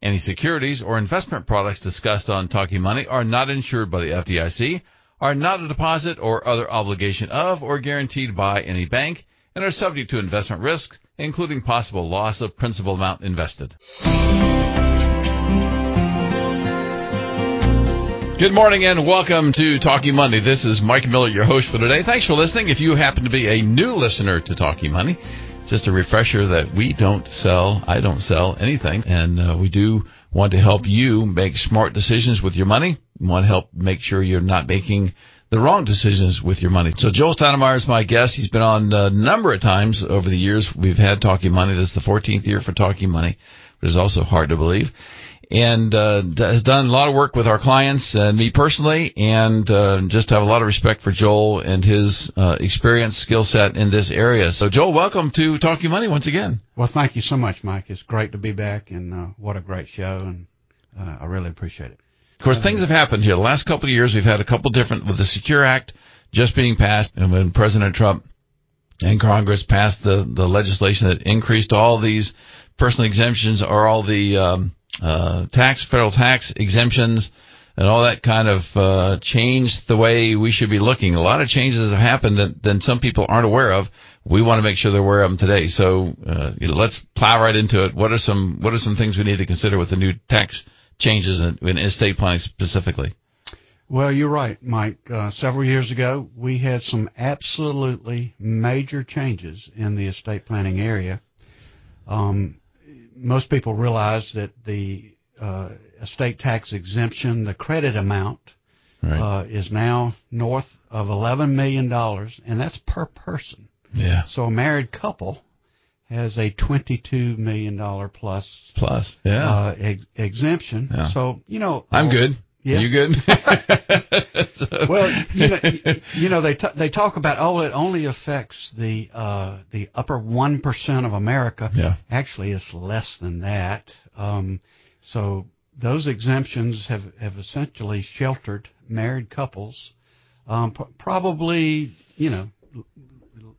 Any securities or investment products discussed on Talking Money are not insured by the FDIC, are not a deposit or other obligation of or guaranteed by any bank, and are subject to investment risks, including possible loss of principal amount invested. Good morning and welcome to Talking Money. This is Mike Miller, your host for today. Thanks for listening. If you happen to be a new listener to Talking Money, just a refresher that we don't sell, I don't sell anything, and uh, we do want to help you make smart decisions with your money. We want to help make sure you're not making the wrong decisions with your money. So Joel Stoudenmire is my guest. He's been on a number of times over the years. We've had Talking Money. This is the 14th year for Talking Money, but it's also hard to believe and uh, has done a lot of work with our clients and me personally, and uh, just have a lot of respect for Joel and his uh, experience, skill set in this area. So, Joel, welcome to Talk Talking Money once again. Well, thank you so much, Mike. It's great to be back, and uh, what a great show, and uh, I really appreciate it. Of course, things have happened here. The last couple of years, we've had a couple different with the Secure Act just being passed, and when President Trump and Congress passed the the legislation that increased all these personal exemptions or all the um, uh, tax, federal tax exemptions, and all that kind of uh, changed the way we should be looking. A lot of changes have happened that, some people aren't aware of. We want to make sure they're aware of them today. So uh, you know, let's plow right into it. What are some What are some things we need to consider with the new tax changes in, in estate planning specifically? Well, you're right, Mike. Uh, several years ago, we had some absolutely major changes in the estate planning area. Um, most people realize that the uh, estate tax exemption, the credit amount, right. uh, is now north of $11 million, and that's per person. Yeah. So a married couple has a $22 million plus, plus yeah. Uh, ex- exemption. Yeah. So, you know. I'm good. Yeah. You good? well, you know, you know they t- they talk about oh it only affects the uh, the upper one percent of America. Yeah. Actually, it's less than that. Um, so those exemptions have have essentially sheltered married couples, um, p- probably you know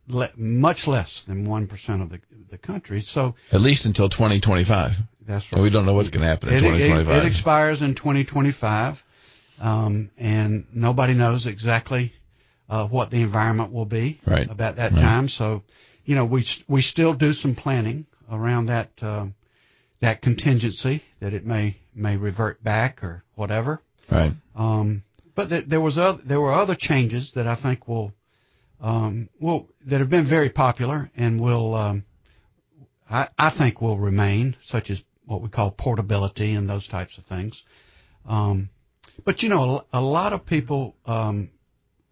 le- much less than one percent of the the country. So at least until 2025. That's right. And we don't know what's going to happen in it, 2025. It, it expires in 2025, um, and nobody knows exactly uh, what the environment will be right. about that right. time. So, you know, we we still do some planning around that uh, that contingency that it may may revert back or whatever. Right. Um, but th- there was other, there were other changes that I think will um, will that have been very popular and will um, I, I think will remain, such as what we call portability and those types of things. Um, but you know, a, lot of people um,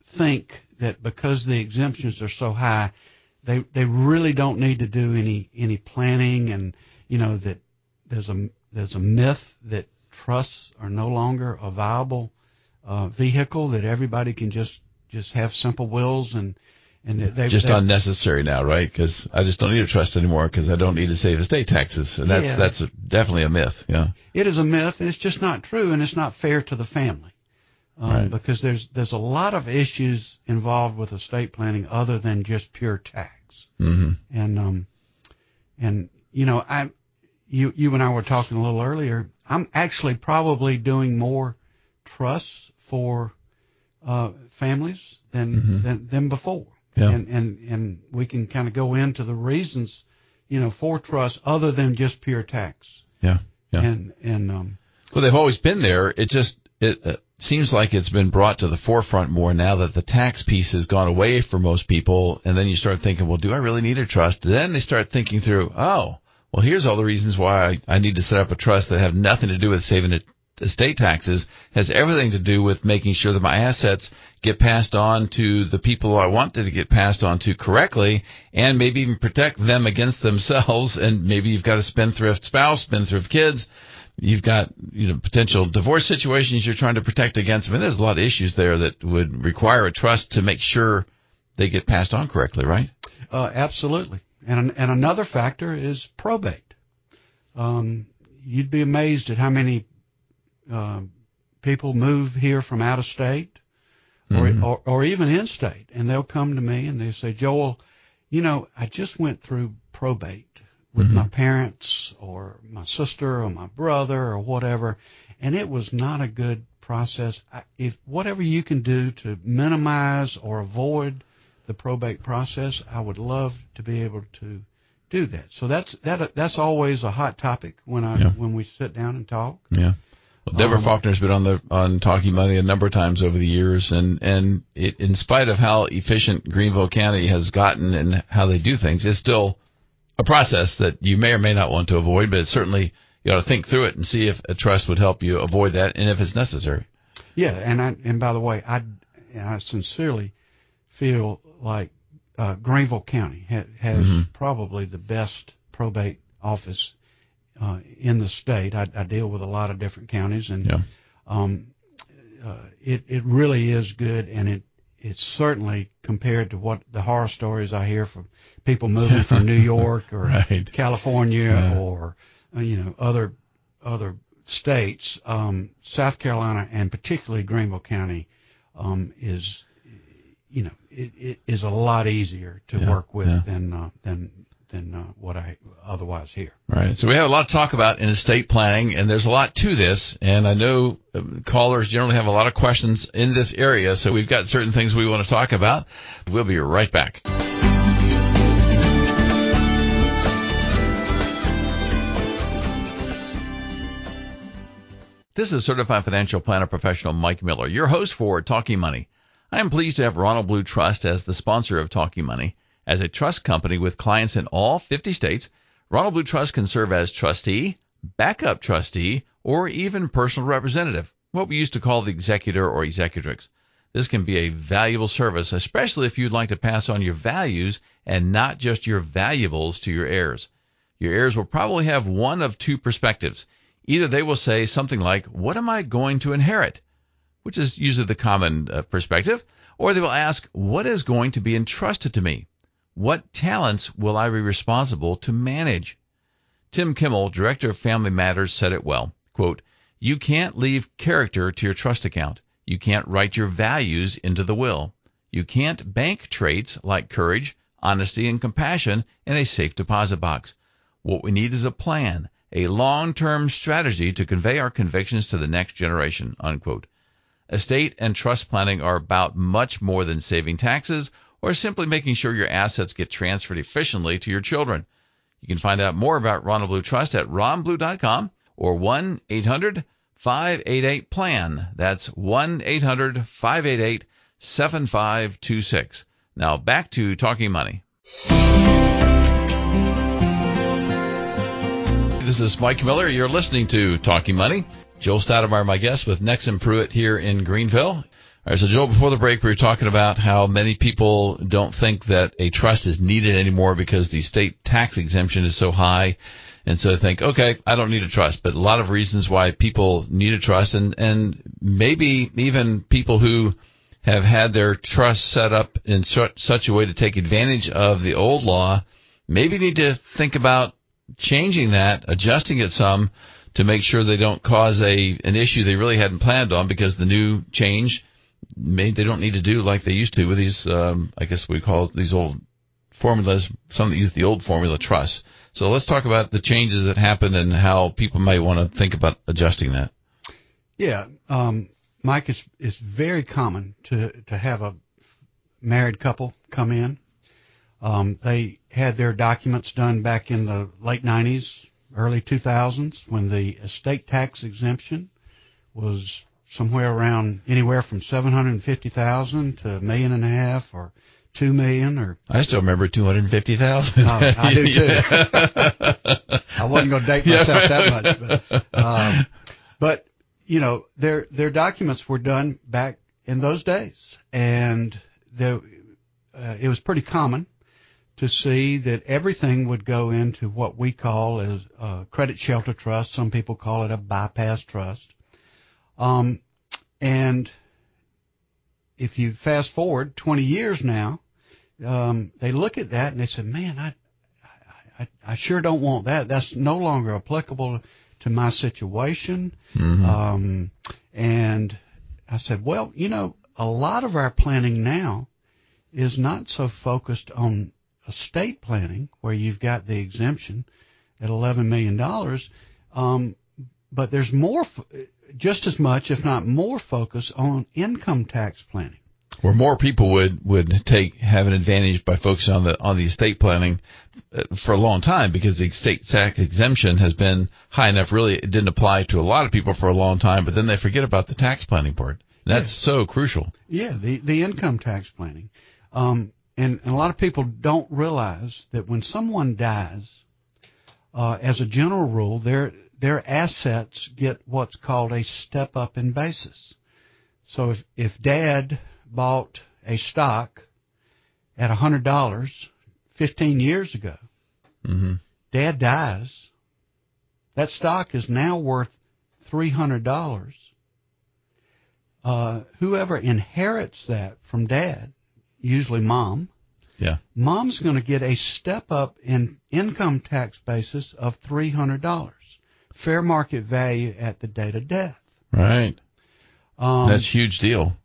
think that because the exemptions are so high, they they really don't need to do any any planning, and you know that there's a there's a myth that trusts are no longer a viable uh, vehicle that everybody can just just have simple wills and and they, just unnecessary now, right? Because I just don't need a trust anymore because I don't need to save estate taxes, and that's yeah. that's a, definitely a myth. Yeah, it is a myth. It's just not true, and it's not fair to the family. Um, right. Because there's there's a lot of issues involved with estate planning other than just pure tax. Mm-hmm. And um, and you know, I you you and I were talking a little earlier. I'm actually probably doing more trusts for uh, families than, mm-hmm. than than before. Yeah. And, and, and we can kind of go into the reasons, you know, for trust other than just pure tax. Yeah. Yeah. And, and, um, well, they've always been there. It just, it uh, seems like it's been brought to the forefront more now that the tax piece has gone away for most people. And then you start thinking, well, do I really need a trust? Then they start thinking through, oh, well, here's all the reasons why I, I need to set up a trust that have nothing to do with saving a estate taxes has everything to do with making sure that my assets get passed on to the people I want to get passed on to correctly and maybe even protect them against themselves. And maybe you've got a spendthrift spouse, spendthrift kids, You've got you know potential divorce situations you're trying to protect against. I mean, there's a lot of issues there that would require a trust to make sure they get passed on correctly, right? Uh, absolutely. And and another factor is probate. Um, you'd be amazed at how many uh, people move here from out of state or, Mhm. or or even in state, and they'll come to me and they say, Joel, you know, I just went through probate with Mhm. my parents or my sister or my brother or whatever, and it was not a good process. I, if whatever you can do to minimize or avoid the probate process, I would love to be able to do that. So that's that that's always a hot topic when I Yeah. when we sit down and talk. Yeah. Well, Deborah Um, Faulkner's been on the on Talking Money a number of times over the years, and and it, in spite of how efficient Greenville County has gotten and how they do things, it's still a process that you may or may not want to avoid. But it's certainly you got to think through it and see if a trust would help you avoid that, and if it's necessary. Yeah, and I and by the way, I I sincerely feel like uh, Greenville County ha- has Mhm. probably the best probate office uh, in the state. I, I deal with a lot of different counties, and Yeah. um, uh, it it really is good, and it it's certainly compared to what the horror stories I hear from people moving from New York or Right. California Yeah. or uh, you know other other states. Um, South Carolina and particularly Greenville County um, is you know it, it is a lot easier to Yeah, work with than uh, than than uh, what I otherwise hear. Right. So we have a lot to talk about in estate planning, and there's a lot to this. And I know uh, callers generally have a lot of questions in this area, so we've got certain things we want to talk about. We'll be right back. This is Certified Financial Planner Professional Mike Miller, your host for Talking Money. I am pleased to have Ronald Blue Trust as the sponsor of Talking Money. As a trust company with clients in all 50 states, Ronald Blue Trust can serve as trustee, backup trustee, or even personal representative, what we used to call the executor or executrix. This can be a valuable service, especially if you'd like to pass on your values and not just your valuables to your heirs. Your heirs will probably have one of two perspectives. Either they will say something like, What am I going to inherit? which is usually the common uh, perspective, or they will ask, What is going to be entrusted to me? What talents will I be responsible to manage? Tim Kimmel, Director of Family Matters, said it well. Quote, You can't leave character to your trust account. You can't write your values into the will. You can't bank traits like courage, honesty, and compassion in a safe deposit box. What we need is a plan, a long-term strategy to convey our convictions to the next generation. Unquote. Estate and trust planning are about much more than saving taxes or simply making sure your assets get transferred efficiently to your children. You can find out more about Ronald Blue Trust at ronblue.com or 1-800-588-PLAN. That's 1-800-588-7526. Now back to Talking Money. This is Mike Miller. You're listening to Talking Money. Joel Stoudenmire, my guest, with Nexsen Pruet here in Greenville. All right, so Joel, before the break, we were talking about how many people don't think that a trust is needed anymore because the state tax exemption is so high. And so they think, okay, I don't need a trust, but a lot of reasons why people need a trust and, and maybe even people who have had their trust set up in su- such a way to take advantage of the old law maybe need to think about changing that, adjusting it some to make sure they don't cause a an issue they really hadn't planned on because the new change made they don't need to do like they used to with these um, I guess we call these old formulas some that use the old formula trust. So let's talk about the changes that happened and how people might want to think about adjusting that. Yeah, um, Mike, it's it's very common to to have a married couple come in. Um, they had their documents done back in the late '90s, early 2000s, when the estate tax exemption was somewhere around anywhere from 750,000 to a million and a half or two million or I still remember 250,000. Oh, I do too. I wasn't going to date myself that much, but, um, but you know, their their documents were done back in those days, and uh, it was pretty common to see that everything would go into what we call as a credit shelter trust. Some people call it a bypass trust. Um, and if you fast forward 20 years now, um, they look at that and they say, man, I, I, I sure don't want that. That's no longer applicable to my situation. Mhm. Um, and I said, well, you know, a lot of our planning now is not so focused on estate planning where you've got the exemption at $11 million. Um, but there's more, f- just as much, if not more focus on income tax planning. where more people would would take have an advantage by focusing on the on the estate planning uh, for a long time because the estate tax exemption has been high enough. Really, it didn't apply to a lot of people for a long time, but then they forget about the tax planning part. That's so crucial. Yeah, the, the income tax planning. Um, and, and a lot of people don't realize that when someone dies, uh, as a general rule, their, their assets get what's called a step up in basis. So if, if dad bought a stock at a hundred dollars 15 years ago, hmm dad dies, that stock is now worth $300. Uh, whoever inherits that from dad, usually mom, Yeah. mom's going to get a step up in income tax basis of $300. Fair market value at the date of death. Right. Um, That's a huge deal.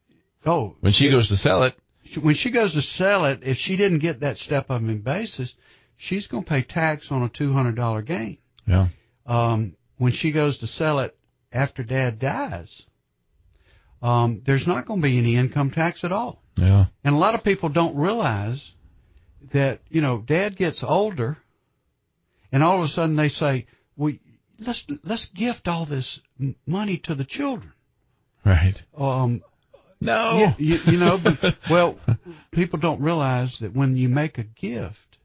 oh, When she it- goes to sell it, when she goes to sell it, if she didn't get that step up in basis, she's going to pay tax on a $200 gain. yeah, um, when she goes to sell it after dad dies, um, there's not going to be any income tax at all. yeah, And a lot of people don't realize that, you know, dad gets older and all of a sudden they say, well, let's, let's gift all this money to the children. right. Um, No. yeah, you, you know, but, well, people don't realize that when you make a gift,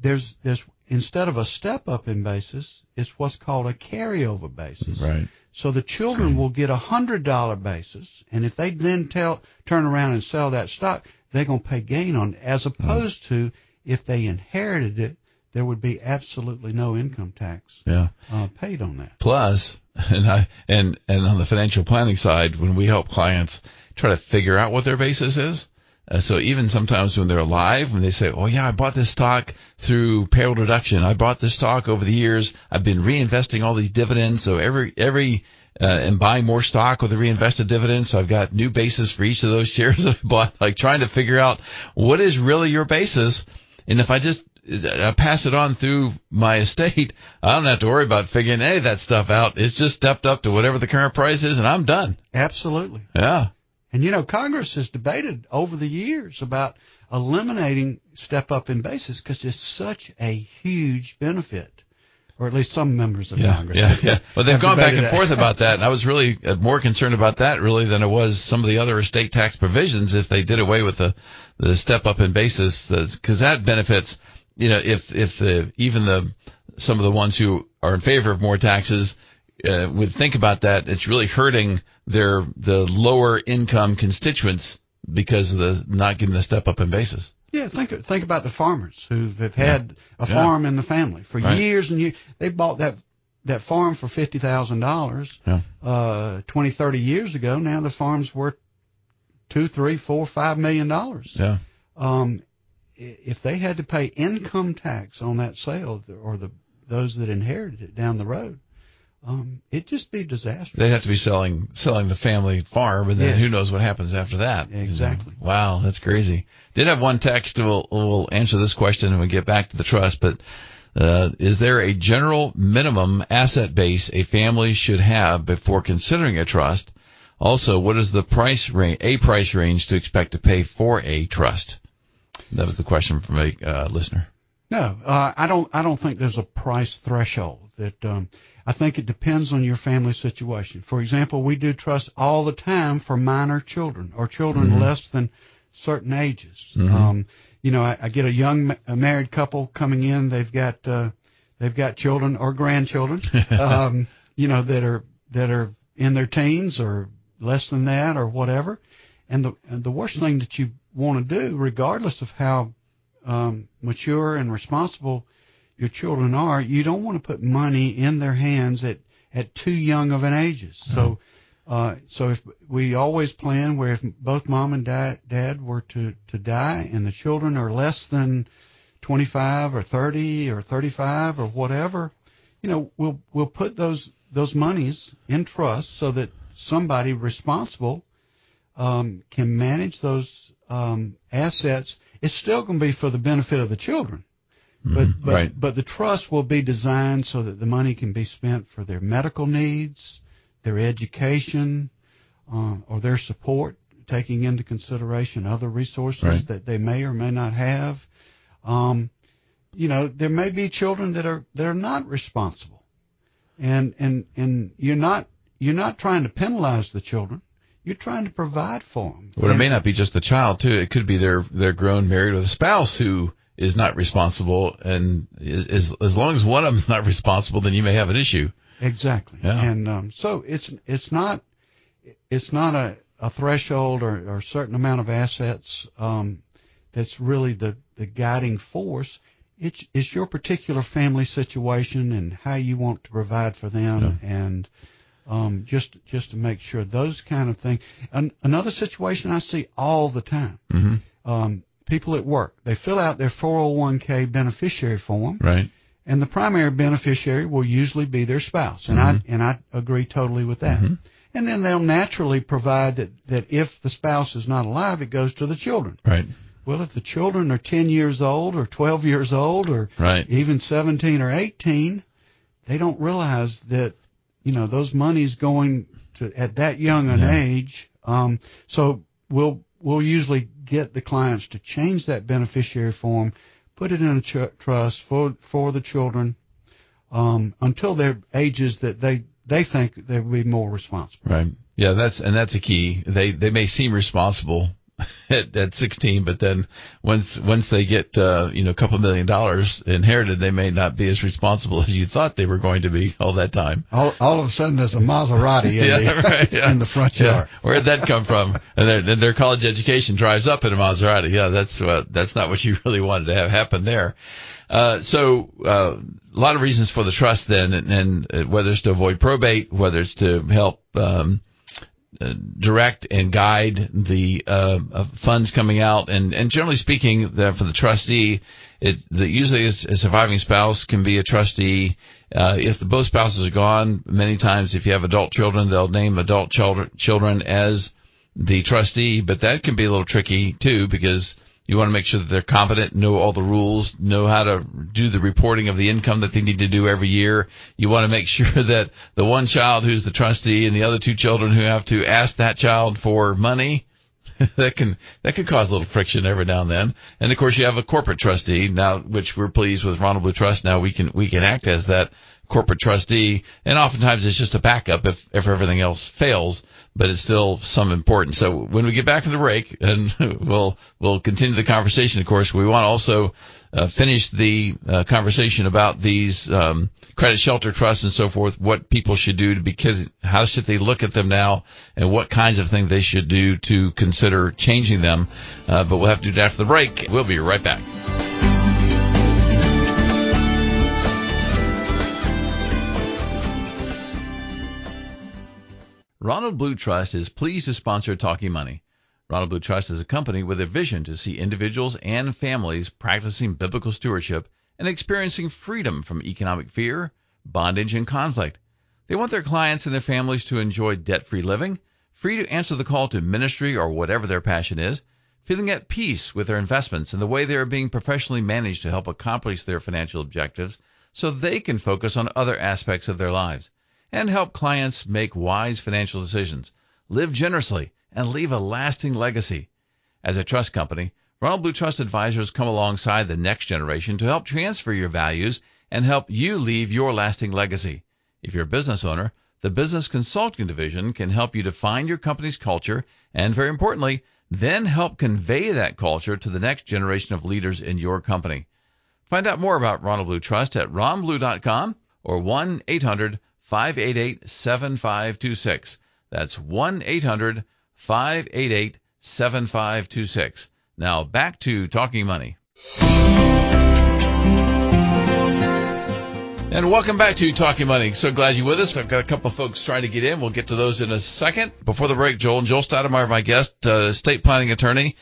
there's, there's, instead of a step up in basis, it's what's called a carryover basis. right. So the children will get a hundred dollar basis, and if they then tell turn around and sell that stock, they're going to pay gain on it. As opposed to if they inherited it, there would be absolutely no income tax Yeah. uh, paid on that. Plus, and I and and on the financial planning side, when we help clients try to figure out what their basis is. Uh, so even sometimes when they're alive, when they say, "Oh yeah, I bought this stock through payroll deduction. I bought this stock over the years. I've been reinvesting all these dividends. So every every uh, and buying more stock with the reinvested dividends. So I've got new basis for each of those shares that I bought. Like trying to figure out what is really your basis, and if I just uh, pass it on through my estate, I don't have to worry about figuring any of that stuff out. It's just stepped up to whatever the current price is, and I'm done. Absolutely. Yeah, And you know, Congress has debated over the years about eliminating step up in basis because it's such a huge benefit, or at least some members of yeah, Congress. yeah, yeah. But they've gone back and that. forth about that, and I was really uh, more concerned about that really than it was some of the other estate tax provisions if they did away with the the step up in basis because that benefits. You know, if if the even the some of the ones who are in favor of more taxes uh, would think about that, it's really hurting their the lower income constituents because of the not getting the step up in basis. Yeah, think think about the farmers who have had a Yeah. farm in the family for Right. years and years. They bought that that farm for fifty thousand dollars Yeah. uh twenty thirty years ago. Now the farm's worth two, three, four, five million dollars. Yeah. Um, if they had to pay income tax on that sale or the those that inherited it down the road, um, it'd just be disastrous. They'd have to be selling selling the family farm, and then Yeah. who knows what happens after that. Exactly. Wow, that's crazy. Did have one text. We'll, we'll answer this question when we get back to the trust. But uh, is there a general minimum asset base a family should have before considering a trust? Also, what is the price range, a price range to expect to pay for a trust? That was the question from a uh, listener. No, uh, I don't. I don't think there's a price threshold. That um, I think it depends on your family situation. For example, we do trust all the time for minor children or children Mhm. less than certain ages. Mhm. Um, you know, I, I get a young ma- a married couple coming in. They've got uh, they've got children or grandchildren. um, you know that are that are in their teens or less than that or whatever. And the and the worst thing that you want to do, regardless of how um, mature and responsible your children are, you don't want to put money in their hands at at too young of an ages. So, uh, so if we always plan where if both mom and dad, dad were to to die and the children are less than 25 or 30 or 35 or whatever, you know, we'll we'll put those those monies in trust so that somebody responsible um, can manage those um, assets. It's still going to be for the benefit of the children. But but right. but the trust will be designed so that the money can be spent for their medical needs, their education, uh, or their support, taking into consideration other resources Right. that they may or may not have. Um, you know, there may be children that are that are not responsible, and and and you're not you're not trying to penalize the children. You're trying to provide for them. Well, it may not be just the child too. It could be their their grown married with a spouse who is not responsible, and is, is as long as one of them's not responsible, then you may have an issue. Exactly. Yeah. And um, so it's it's not it's not a, a threshold or, or a certain amount of assets um, that's really the, the guiding force. It's it's your particular family situation and how you want to provide for them and um, just just to make sure those kind of things. An, another situation I see all the time. Mm-hmm. Um, people at work they fill out their 401k beneficiary form Right. and the primary beneficiary will usually be their spouse, and I and I agree totally with that. Mhm. And then they'll naturally provide that that if the spouse is not alive, it goes to the children. Right. Well, if the children are 10 years old or 12 years old or Right. even 17 or 18, they don't realize that you know those monies going to at that young an Yeah. age. Um, so we'll we'll usually get the clients to change that beneficiary form, put it in a ch- trust for for the children um, until they're ages that they they think they will be more responsible. Right. Yeah, that's and that's a key. They they may seem responsible at, at 16, but then once once they get uh, you know a couple million dollars inherited, they may not be as responsible as you thought they were going to be all that time. All, all of a sudden, there's a Maserati in, Yeah, the, right, yeah. in the front Yeah. yard. Where did that come from? And their, and their college education drives up in a Maserati. Yeah, that's what, that's not what you really wanted to have happen there. Uh, so, uh, a lot of reasons for the trust then, and, and uh, whether it's to avoid probate, whether it's to help, um, uh, direct and guide the uh, uh, funds coming out, and and generally speaking, the, for the trustee, it the, usually is a surviving spouse can be a trustee. Uh, if the both spouses are gone, many times if you have adult children, they'll name adult children children as the trustee, but that can be a little tricky too because you want to make sure that they're competent, know all the rules, know how to do the reporting of the income that they need to do every year. You want to make sure that the one child who's the trustee and the other two children who have to ask that child for money, that can that can cause a little friction every now and then. And of course, you have a corporate trustee now, which we're pleased with Ronald Blue Trust. Now we can we can act as that corporate trustee, and oftentimes it's just a backup if if everything else fails, but it's still some importance. So when we get back from the break, and we'll we'll continue the conversation. Of course, we want to also uh, finish the uh, conversation about these um, credit shelter trusts and so forth. What people should do to because how should they look at them now, and what kinds of things they should do to consider changing them. Uh, but we'll have to do that after the break. We'll be right back. Ronald Blue Trust is pleased to sponsor Talking Money. Ronald Blue Trust is a company with a vision to see individuals and families practicing biblical stewardship and experiencing freedom from economic fear, bondage, and conflict. They want their clients and their families to enjoy debt-free living, free to answer the call to ministry or whatever their passion is, feeling at peace with their investments and the way they are being professionally managed to help accomplish their financial objectives so they can focus on other aspects of their lives and help clients make wise financial decisions, live generously, and leave a lasting legacy. As a trust company, Ronald Blue Trust Advisors come alongside the next generation to help transfer your values and help you leave your lasting legacy. If you're a business owner, the Business Consulting Division can help you define your company's culture and, very importantly, then help convey that culture to the next generation of leaders in your company. Find out more about Ronald Blue Trust at ronblue.com or 1 800 588 7526. That's 1 800 588 7526. Now back to Talking Money. And welcome back to Talking Money. So glad you're with us. I've got a couple of folks trying to get in. We'll get to those in a second. Before the break, Joel and Joel Stoudenmire, my guest, uh, state planning attorney,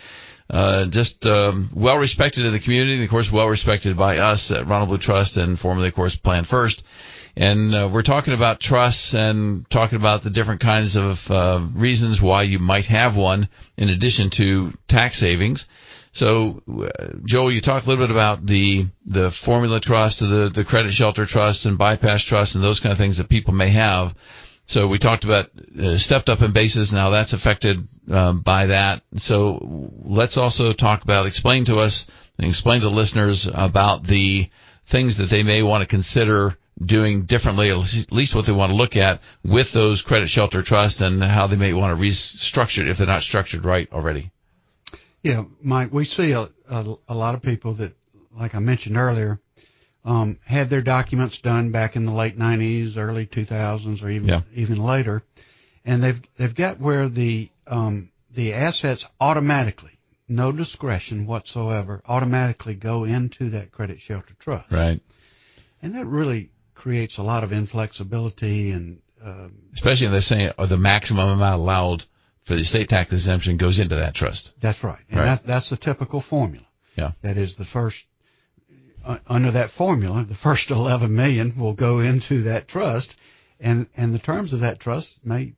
uh, just um, well respected in the community, and of course well respected by us at Ronald Blue Trust, and formerly, of course, Plan First. And uh, we're talking about trusts and talking about the different kinds of uh, reasons why you might have one, in addition to tax savings. So, uh, Joel, you talked a little bit about the the formula trust, the the credit shelter trust, and bypass trust, and those kind of things that people may have. So we talked about uh, stepped up in basis and how that's affected um, by that. So let's also talk about explain to us and explain to listeners about the things that they may want to consider doing differently, at least what they want to look at with those credit shelter trusts and how they may want to restructure it if they're not structured right already. Yeah, Mike, we see a, a, a lot of people that, like I mentioned earlier, um, had their documents done back in the late 90s, early 2000s, or even Yeah. even later, and they've they've got where the um, the assets automatically, no discretion whatsoever, automatically go into that credit shelter trust, Right. and that really creates a lot of inflexibility and um, Especially they're saying or the maximum amount allowed for the estate tax exemption goes into that trust. That's right. And Right. that's, that's the typical formula. Yeah. That is the first, uh, under that formula, the first 11 million will go into that trust and, and the terms of that trust may,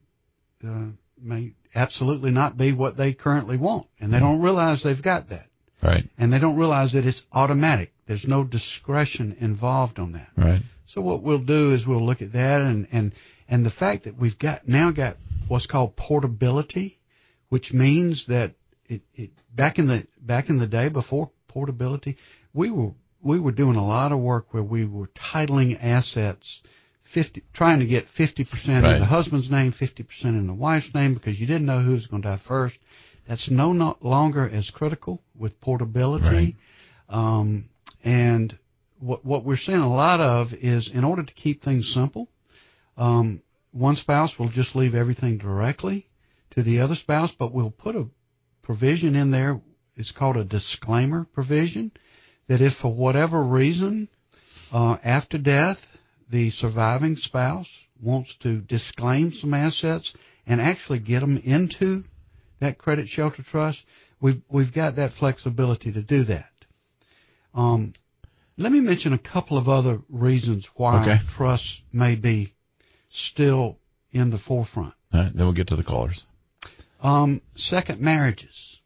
uh, may absolutely not be what they currently want. And they don't realize they've got that. Right. And they don't realize that it's automatic. There's no discretion involved on that. Right. So what we'll do is we'll look at that and, and, and the fact that we've got now got what's called portability, which means that it, it back in the back in the day before portability, we were we were doing a lot of work where we were titling assets, fifty trying to get fifty percent Right. in the husband's name, fifty percent in the wife's name because you didn't know who was going to die first. That's no not longer as critical with portability. Um, and what what we're seeing a lot of is in order to keep things simple, um, one spouse will just leave everything directly to the other spouse, but we'll put a provision in there. It's called a disclaimer provision that if for whatever reason, uh, after death, the surviving spouse wants to disclaim some assets and actually get them into that credit shelter trust, we've, we've got that flexibility to do that. Um, let me mention a couple of other reasons why Okay. trusts may be still in the forefront. All right. Then we'll get to the callers. Um, second marriages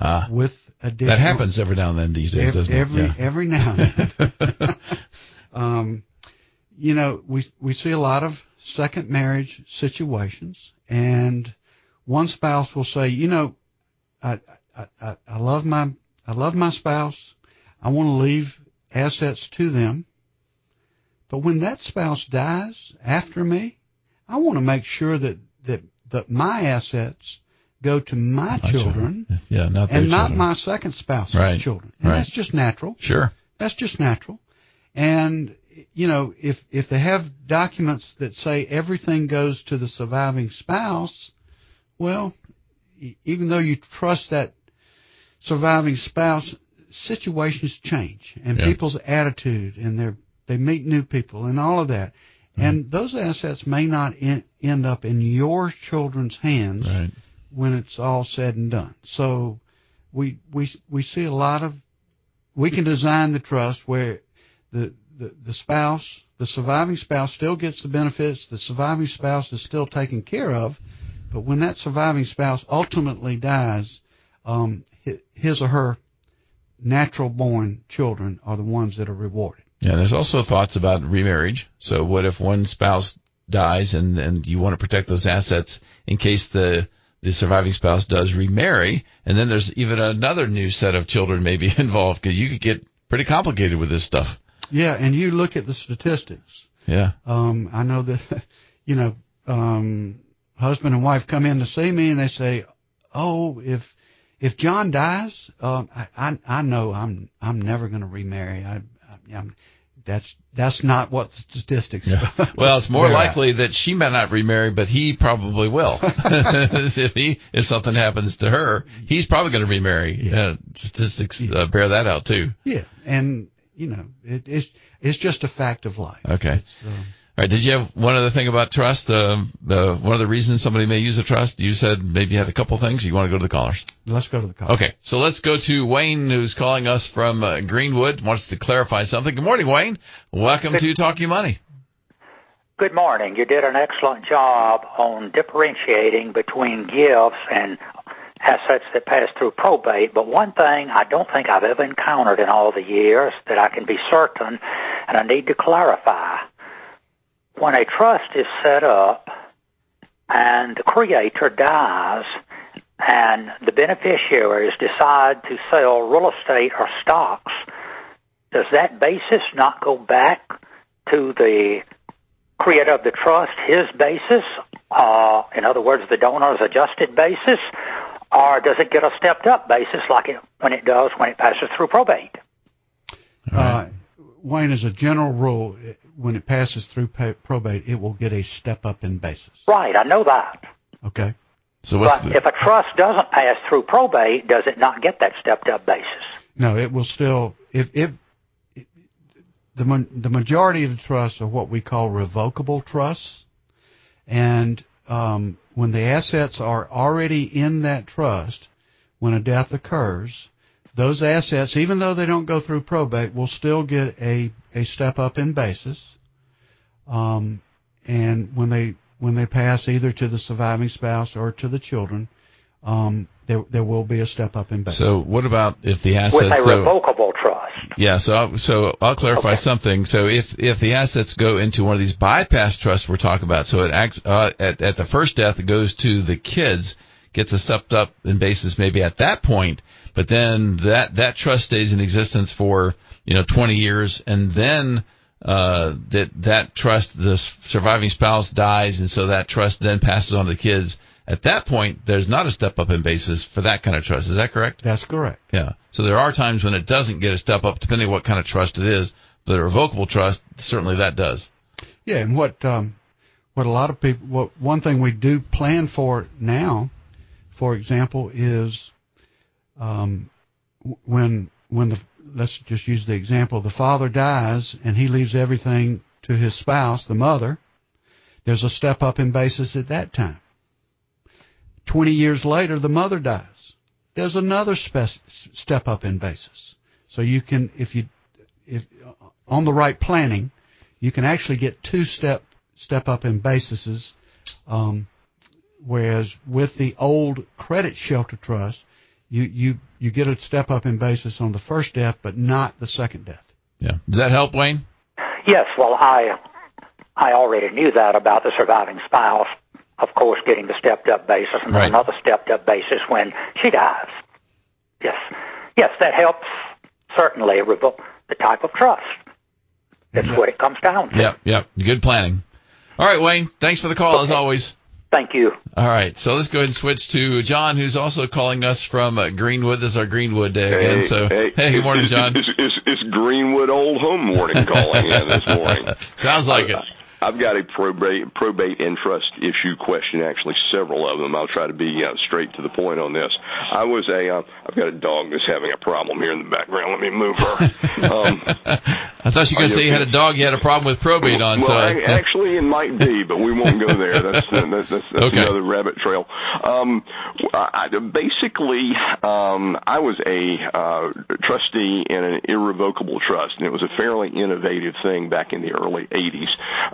Ah, with additional that happens every now and then these days, every doesn't it? every, Yeah. every now and then. um, you know, we we see a lot of second marriage situations, and one spouse will say, you know, I I, I, I love my I love my spouse. I want to leave assets to them, but when that spouse dies after me, I want to make sure that that that my assets go to my, My children Yeah, not and not children. my second spouse's Right. children. And Right. that's just natural. Sure. That's just natural. And you know, if if they have documents that say everything goes to the surviving spouse, well, even though you trust that surviving spouse, situations change and Yeah. people's attitude and their they meet new people and all of that. Mm-hmm. And those assets may not en- end up in your children's hands Right. when it's all said and done. So we we we see a lot of we can design the trust where the the, the spouse, the surviving spouse still gets the benefits, the surviving spouse is still taken care of, but when that surviving spouse ultimately dies, um, his or her natural born children are the ones that are rewarded. Yeah, there's also thoughts about remarriage. So what if one spouse dies and, and you want to protect those assets in case the, the surviving spouse does remarry and then there's even another new set of children maybe involved because you could get pretty complicated with this stuff. Yeah, and you look at the statistics. Yeah. Um, I know that, you know, um, husband and wife come in to see me and they say, "Oh, if if John dies, um, I, I I know I'm I'm never going to remarry. I, I I'm, that's that's not what the statistics. Yeah. Well, it's more They're at. likely that she may not remarry, but he probably will. if he, if something happens to her, he's probably going to remarry. Yeah. Uh, statistics uh, bear that out too. Yeah, and you know, it, it's it's just a fact of life. Okay. Um, All right. Did you have one other thing about trust? Uh, uh, one of the reasons somebody may use a trust. You said maybe you had a couple things. You want to go to the callers? let's go to the call. Okay. So let's go to Wayne, who's calling us from uh, Greenwood. Wants to clarify something. Good morning, Wayne. Welcome to Talking Money. Good morning. You did an excellent job on differentiating between gifts and assets that pass through probate. But one thing I don't think I've ever encountered in all the years that I can be certain, and I need to clarify. When a trust is set up and the creator dies and the beneficiaries decide to sell real estate or stocks, does that basis not go back to the creator of the trust his basis, uh, in other words, the donor's adjusted basis, or does it get a stepped up basis like it when it does when it passes through probate? Uh, Wayne, as a general rule, when it passes through probate, it will get a step up in basis. Right, I know that. Okay. So what's But the, if a trust doesn't pass through probate, does it not get that stepped up basis? No, it will still if if the the majority of the trusts are what we call revocable trusts, and um, when the assets are already in that trust, when a death occurs, those assets, even though they don't go through probate, will still get a a step up in basis. Um, and when they when they pass either to the surviving spouse or to the children, um, there there will be a step up in basis. so what about if the assets With assets? a so- revocable trust. Yeah, so I'll, so I'll clarify Okay. something. So if if the assets go into one of these bypass trusts we're talking about, so it act, uh, at at the first death it goes to the kids, gets a stepped up in basis maybe at that point, but then that that trust stays in existence for you know 20 years, and then uh, that that trust the surviving spouse dies, and so that trust then passes on to the kids. At that point, there's not a step up in basis for that kind of trust. Is that correct? That's correct. Yeah. So there are times when it doesn't get a step up, depending on what kind of trust it is. But a revocable trust, certainly that does. Yeah, and what um, what a lot of people, what one thing we do plan for now, for example, is um, when when the let's just use the example the father dies and he leaves everything to his spouse, the mother. There's a step up in basis at that time. Twenty years later, the mother dies. There's another spe- step up in basis. So you can, if you, if on the right planning, you can actually get two step step up in basis. Um, whereas with the old credit shelter trust, you you you get a step up in basis on the first death, but not the second death. Yeah. Does that help, Wayne? Yes, well, I I already knew that about the surviving spouse, of course, getting the stepped up basis and then Right. another stepped up basis when she dies. Yes, yes, that helps certainly revoke the type of trust. That's what it comes down to. Yep. Yep. Good planning. All right, Wayne. Thanks for the call as always. Thank you. All right. So let's go ahead and switch to John, who's also calling us from uh, Greenwood. This is our Greenwood day again. So hey, good morning, John. It's, it's, it's Greenwood Old Home Morning calling in this morning. Sounds like it. I've got a probate probate and trust issue question, actually several of them. I'll try to be uh, straight to the point on this. I was a, uh, I've got a dog that's having a problem here in the background. Let me move her. Um, I thought you were going to say you had a dog you had a problem with probate on. well, so ac- actually, it might be, but we won't go there. That's uh, that's, that's, that's Okay. another rabbit trail. Um, I, I- basically, um, I was a uh, trustee in an irrevocable trust, and it was a fairly innovative thing back in the early '80s.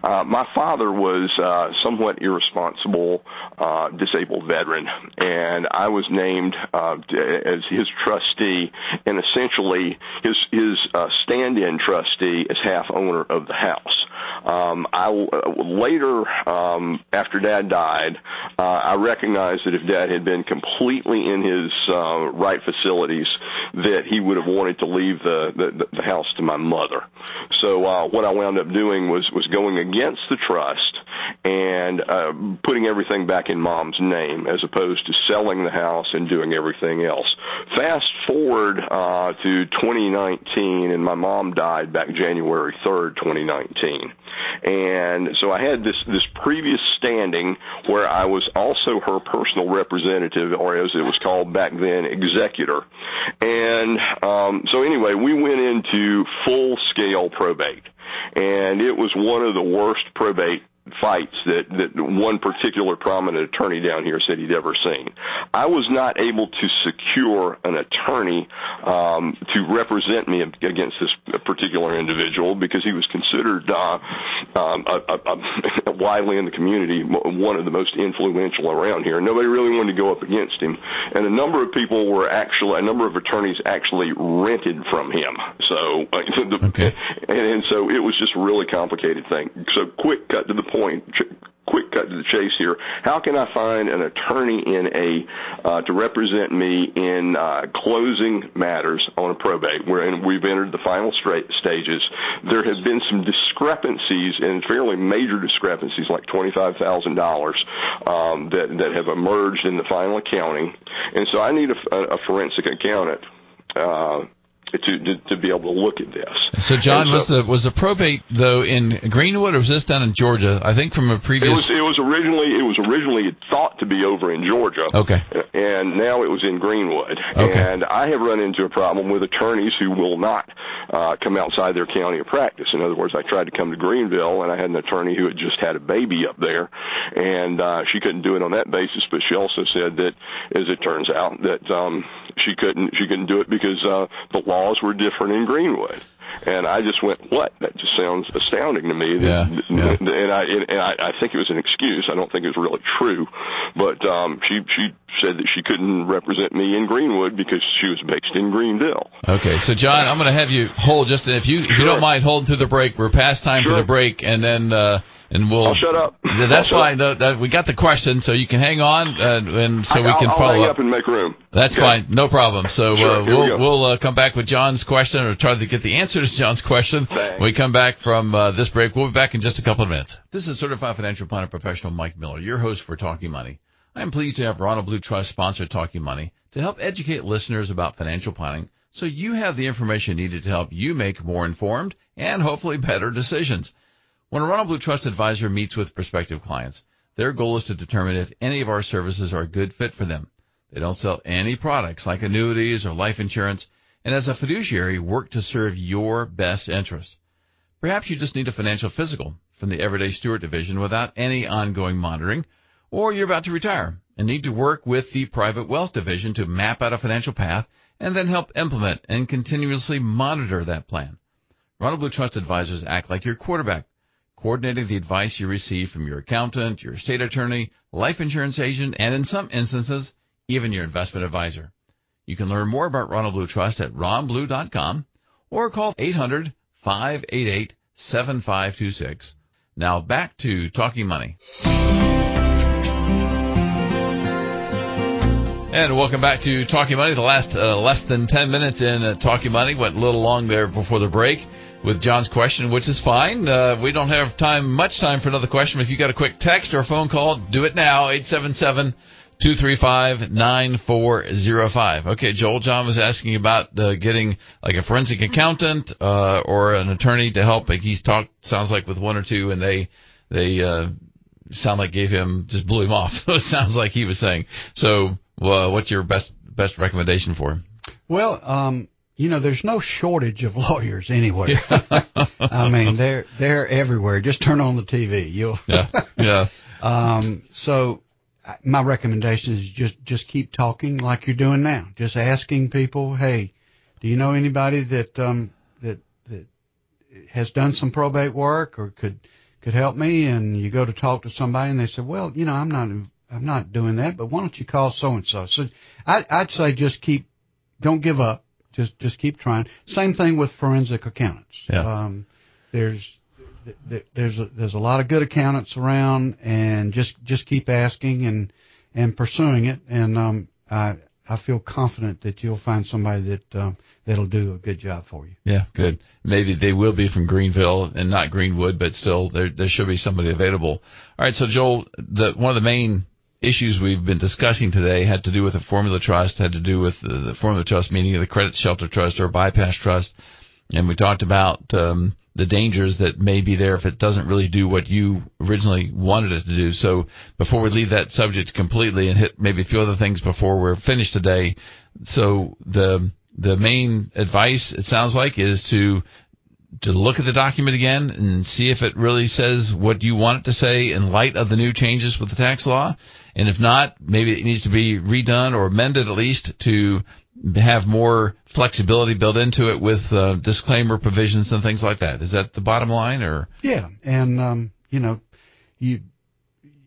Uh, my father was uh, somewhat irresponsible, uh, disabled veteran, and I was named uh, as his trustee, and essentially his his uh, stand-in trustee as half owner of the house. Um, I uh, later, um, after Dad died, uh, I recognized that if Dad had been completely in his uh, right facilities, that he would have wanted to leave the the, the house to my mother. So uh, what I wound up doing was was going against the trust and uh, putting everything back in mom's name as opposed to selling the house and doing everything else. Fast forward uh, to 2019, and my mom died back January 3rd, 2019. And so I had this this previous standing where I was also her personal representative, or as it was called back then, executor. And um, so anyway, we went into full scale probate and it was one of the worst probate fights that that one particular prominent attorney down here said he'd ever seen. I was not able to secure an attorney um, to represent me against this particular individual because he was considered uh, um, a, a, a widely in the community one of the most influential around here. Nobody really wanted to go up against him, and a number of people were actually a number of attorneys actually rented from him. So, uh, okay. And, and so it was just a really complicated thing. So, quick cut to the point quick cut to the chase here. How can I find an attorney in a uh, to represent me in uh, closing matters on a probate? Where we've entered the final stra- stages. There have been some discrepancies and fairly major discrepancies, like twenty five thousand um, dollars, that that have emerged in the final accounting, and so I need a, a forensic accountant. Uh, to, to to be able to look at this. So, John, so, was the was the probate though in Greenwood or was this down in Georgia? I think from a previous. It was, it was originally it was originally thought to be over in Georgia. Okay. And now it was in Greenwood. Okay. And I have run into a problem with attorneys who will not uh, come outside their county of practice. In other words, I tried to come to Greenville, and I had an attorney who had just had a baby up there, and uh, she couldn't do it on that basis. But she also said that, as it turns out, that um, she couldn't she couldn't do it because uh, the laws were different in Greenwood. And I just went, what? That just sounds astounding to me. Yeah, yeah. And I and I, I think it was an excuse. I don't think it was really true, but um, she she said that she couldn't represent me in Greenwood because she was based in Greenville. Okay, so John, I'm going to have you hold just if you if sure. you don't mind holding through the break. We're past time sure. for the break, and then uh, and we'll I'll shut up. That's fine. The, the, we got the question, so you can hang on, uh, and so I, we can I'll, follow I'll up. and make room. That's okay. fine, no problem. So sure, uh, we'll we we'll uh, come back with John's question or try to get the answer to John's question. Thanks. When we come back from uh, this break. We'll be back in just a couple of minutes. This is certified financial planner professional Mike Miller, your host for Talking Money. I am pleased to have Ronald Blue Trust sponsor Talking Money to help educate listeners about financial planning so you have the information needed to help you make more informed and hopefully better decisions. When a Ronald Blue Trust advisor meets with prospective clients, their goal is to determine if any of our services are a good fit for them. They don't sell any products like annuities or life insurance, and as a fiduciary, work to serve your best interest. Perhaps you just need a financial physical from the Everyday Steward Division without any ongoing monitoring, or you're about to retire and need to work with the Private Wealth Division to map out a financial path and then help implement and continuously monitor that plan. Ronald Blue Trust advisors act like your quarterback coordinating the advice you receive from your accountant, your estate attorney, life insurance agent, and in some instances, even your investment advisor. You can learn more about Ronald Blue Trust at ronblue.com or call 800-588-7526. Now back to Talking Money. And welcome back to Talking Money. The last uh, less than 10 minutes in uh, Talking Money went a little long there before the break with John's question, which is fine. Uh, we don't have time, much time for another question. If you got a quick text or phone call, do it now. 877 235 9405. Okay, Joel, John was asking about uh, getting like a forensic accountant uh, or an attorney to help. Like he's talked, sounds like with one or two, and they they uh, sound like gave him just blew him off. it sounds like he was saying. So, uh, what's your best best recommendation for him? Well, um, you know, there's no shortage of lawyers anywhere. I mean, they're they're everywhere. Just turn on the TV. You'll. yeah. Yeah. Um, so my recommendation is just just keep talking like you're doing now. Just asking people, hey, do you know anybody that um that that has done some probate work or could could help me? And you go to talk to somebody, and they say, well, you know, I'm not I'm not doing that, but why don't you call so and so? So I, I'd say just keep don't give up just just keep trying. Same thing with forensic accountants. Yeah. Um, there's there's a, there's a lot of good accountants around, and just just keep asking and and pursuing it. And um, I I feel confident that you'll find somebody that um, that'll do a good job for you. Yeah, good. Maybe they will be from Greenville and not Greenwood, but still there there should be somebody available. All right, so Joel, the one of the main issues we've been discussing today had to do with the formula trust, had to do with the, the formula trust, meaning the credit shelter trust or bypass trust, and we talked about um, the dangers that may be there if it doesn't really do what you originally wanted it to do. So before we leave that subject completely and hit maybe a few other things before we're finished today, so the the main advice it sounds like is to to look at the document again and see if it really says what you want it to say in light of the new changes with the tax law. And if not, maybe it needs to be redone or amended at least to have more flexibility built into it with uh, disclaimer provisions and things like that. Is that the bottom line or? Yeah. And, um, you know, you,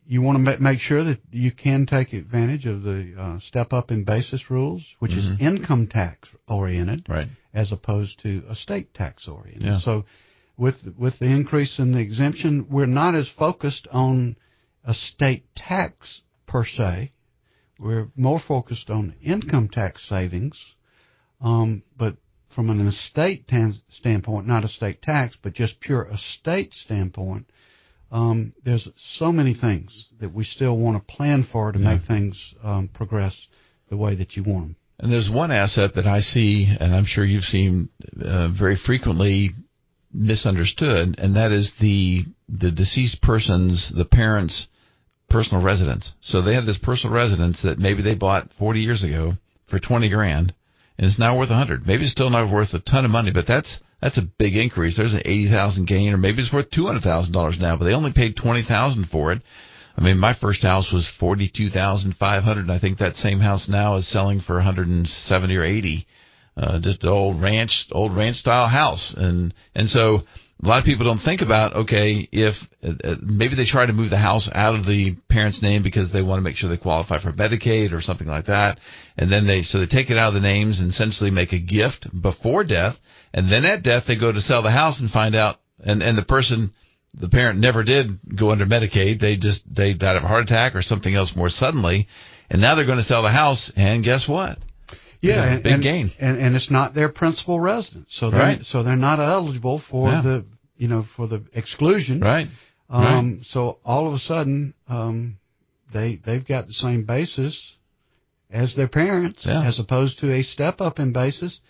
you want to make sure that you can take advantage of the uh, step up in basis rules, which mm-hmm. is income tax oriented, right. as opposed to estate tax oriented. Yeah. So, with with the increase in the exemption, we're not as focused on estate tax per se. We're more focused on income tax savings, um, but from an estate tan- standpoint, not estate tax, but just pure estate standpoint, um, there's so many things that we still want to plan for to yeah. make things um, progress the way that you want them. And there's one asset that I see, and I'm sure you've seen uh, very frequently misunderstood, and that is the the deceased person's, the parents' personal residence. So they have this personal residence that maybe they bought 40 years ago for 20 grand, and it's now worth 100. Maybe it's still not worth a ton of money, but that's that's a big increase. There's an 80,000 gain, or maybe it's worth $200,000 now, but they only paid 20,000 for it. I mean, my first house was 42,500, and I think that same house now is selling for 170 or 80. Uh, just an old ranch, old ranch style house. And, and so a lot of people don't think about, okay, if uh, uh, maybe they try to move the house out of the parent's name because they want to make sure they qualify for Medicaid or something like that. And then they, so they take it out of the names and essentially make a gift before death. And then at death, they go to sell the house and find out, and, and the person, the parent never did go under Medicaid. They just, they died of a heart attack or something else more suddenly. And now they're going to sell the house. And guess what? Yeah, and, big and, gain. And, and it's not their principal residence, so they're right. so they're not eligible for Yeah. the you know for the exclusion. Right. Um, so all of a sudden, um, they they've got the same basis as their parents, Yeah. as opposed to a step up in basis.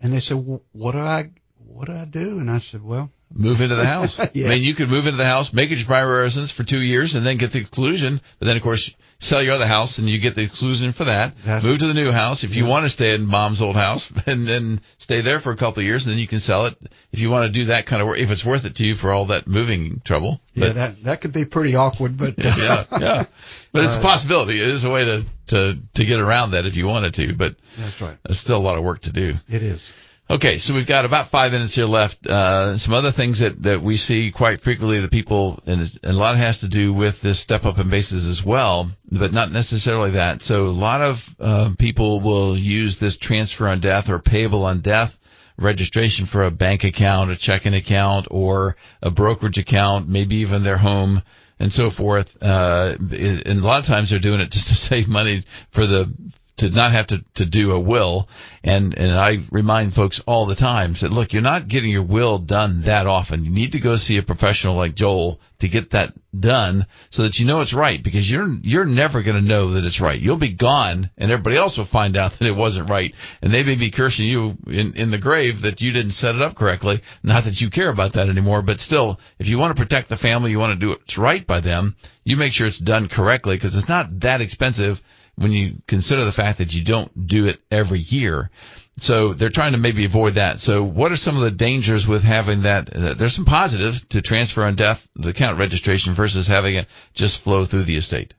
And they said, well, "What do I what do I do?" And I said, "Well, Move into the house. Yeah. I mean, you could move into the house, make it your primary residence for two years, and then get the exclusion. But then, of course, sell your other house, and you get the exclusion for that. That's- move to the new house if you Yeah. want to stay in mom's old house, and then stay there for a couple of years, and then you can sell it if you want to do that kind of work. If it's worth it to you for all that moving trouble. yeah, that that could be pretty awkward, but yeah, yeah. But it's a Uh, possibility. It is a way to to to get around that if you wanted to. But that's right. there's still a lot of work to do. It is. Okay, so we've got about five minutes here left. Uh, some other things that, that we see quite frequently that people, and, and a lot has to do with this step up in bases as well, but not necessarily that. So a lot of uh, people will use this transfer on death or payable on death registration for a bank account, a checking account, or a brokerage account, maybe even their home and so forth. Uh, and a lot of times they're doing it just to save money for the to not have to, to do a will. And, and I remind folks all the time that look, you're not getting your will done that often. You need to go see a professional like Joel to get that done so that you know it's right because you're, you're never going to know that it's right. You'll be gone and everybody else will find out that it wasn't right. And they may be cursing you in, in the grave that you didn't set it up correctly. Not that you care about that anymore, but still, if you want to protect the family, you want to do what's right by them, you make sure it's done correctly because it's not that expensive when you consider the fact that you don't do it every year. So they're trying to maybe avoid that. So what are some of the dangers with having that? Uh, there's some positives to transfer on death, the account registration versus having it just flow through the estate.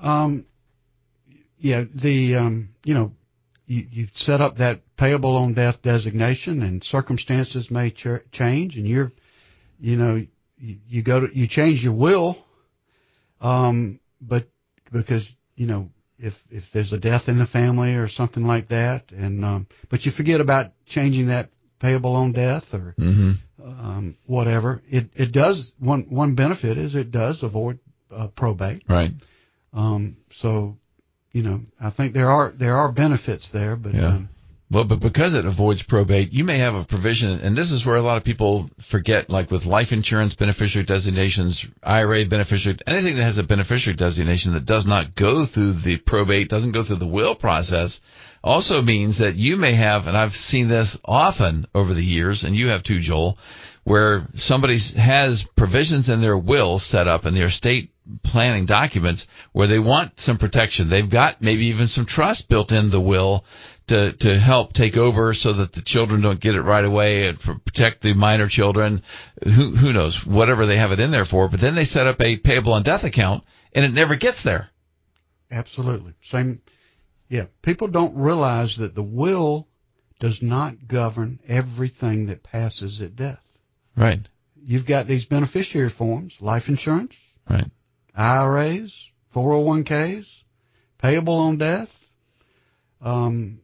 Um, yeah, the um, you know, you, you set up that payable on death designation, and circumstances may ch- change, and you're, you know, you, you go to you change your will, um, but because you know if if there's a death in the family or something like that, and um, but you forget about changing that payable on death or Mm-hmm. um, whatever. It it does one one benefit is it does avoid uh, probate. Right. Um, so you know, I think there are there are benefits there, but Yeah. um, Well, but because it avoids probate, you may have a provision, and this is where a lot of people forget, like with life insurance beneficiary designations, IRA beneficiary, anything that has a beneficiary designation that does not go through the probate, doesn't go through the will process, also means that you may have, and I've seen this often over the years, and you have too, Joel, where somebody has provisions in their will set up in their estate planning documents where they want some protection. They've got maybe even some trust built in the will to to help take over so that the children don't get it right away and protect the minor children. Who who knows whatever they have it in there for. But then they set up a payable on death account and it never gets there. absolutely same. Yeah, people don't realize that the will does not govern everything that passes at death. Right. You've got these beneficiary forms: life insurance, Right. IRAs, 401ks, payable on death, um,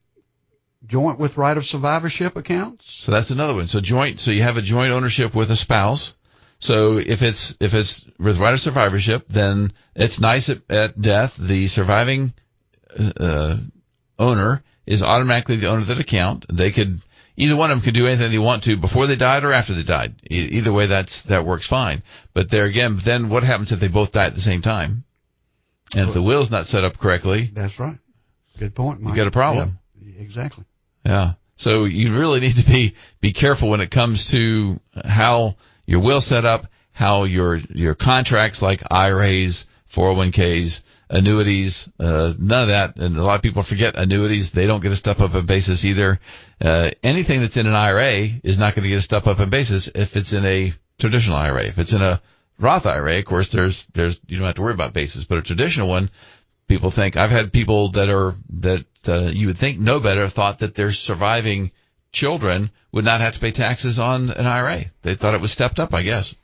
joint with right of survivorship accounts. So that's another one. So joint. So you have a joint ownership with a spouse. So if it's if it's with right of survivorship, then it's nice at, at death. The surviving uh, owner is automatically the owner of that account. They could either one of them could do anything they want to before they died or after they died. E- either way, that's that works fine. But there again, then what happens if they both die at the same time? And if the will's not set up correctly, That's right. Good point, Mike. You got a problem. Yeah, exactly. Yeah. So you really need to be be careful when it comes to how your will set up, how your your contracts like IRAs, 401ks, annuities, uh, none of that. And a lot of people forget annuities. They don't get a step up in basis either. Uh, anything that's in an IRA is not going to get a step up in basis if it's in a traditional IRA. If it's in a Roth IRA, of course, there's there's you don't have to worry about basis, but a traditional one, people think I've had people that are that uh, you would think know better thought that their surviving children would not have to pay taxes on an IRA. They thought it was stepped up. I guess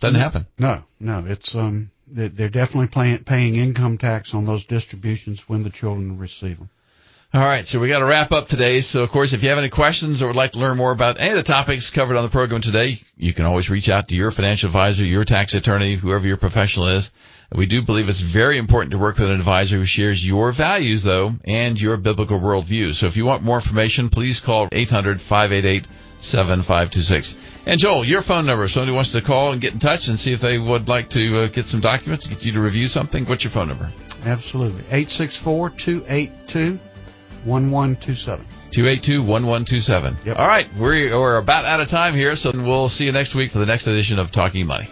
doesn't happen. No, no, it's um, they- they're definitely paying paying income tax on those distributions when the children receive them. All right, so we got to wrap up today. So, of course, if you have any questions or would like to learn more about any of the topics covered on the program today, you can always reach out to your financial advisor, your tax attorney, whoever your professional is. We do believe it's very important to work with an advisor who shares your values, though, and your biblical worldview. So, if you want more information, please call 800 588 7526. And Joel, your phone number. If somebody wants to call and get in touch and see if they would like to uh, get some documents, get you to review something, what's your phone number? Absolutely. 864-282-1127. 282-1127. Yep. All right, we're, we're about out of time here, so we'll see you next week for the next edition of Talking Money.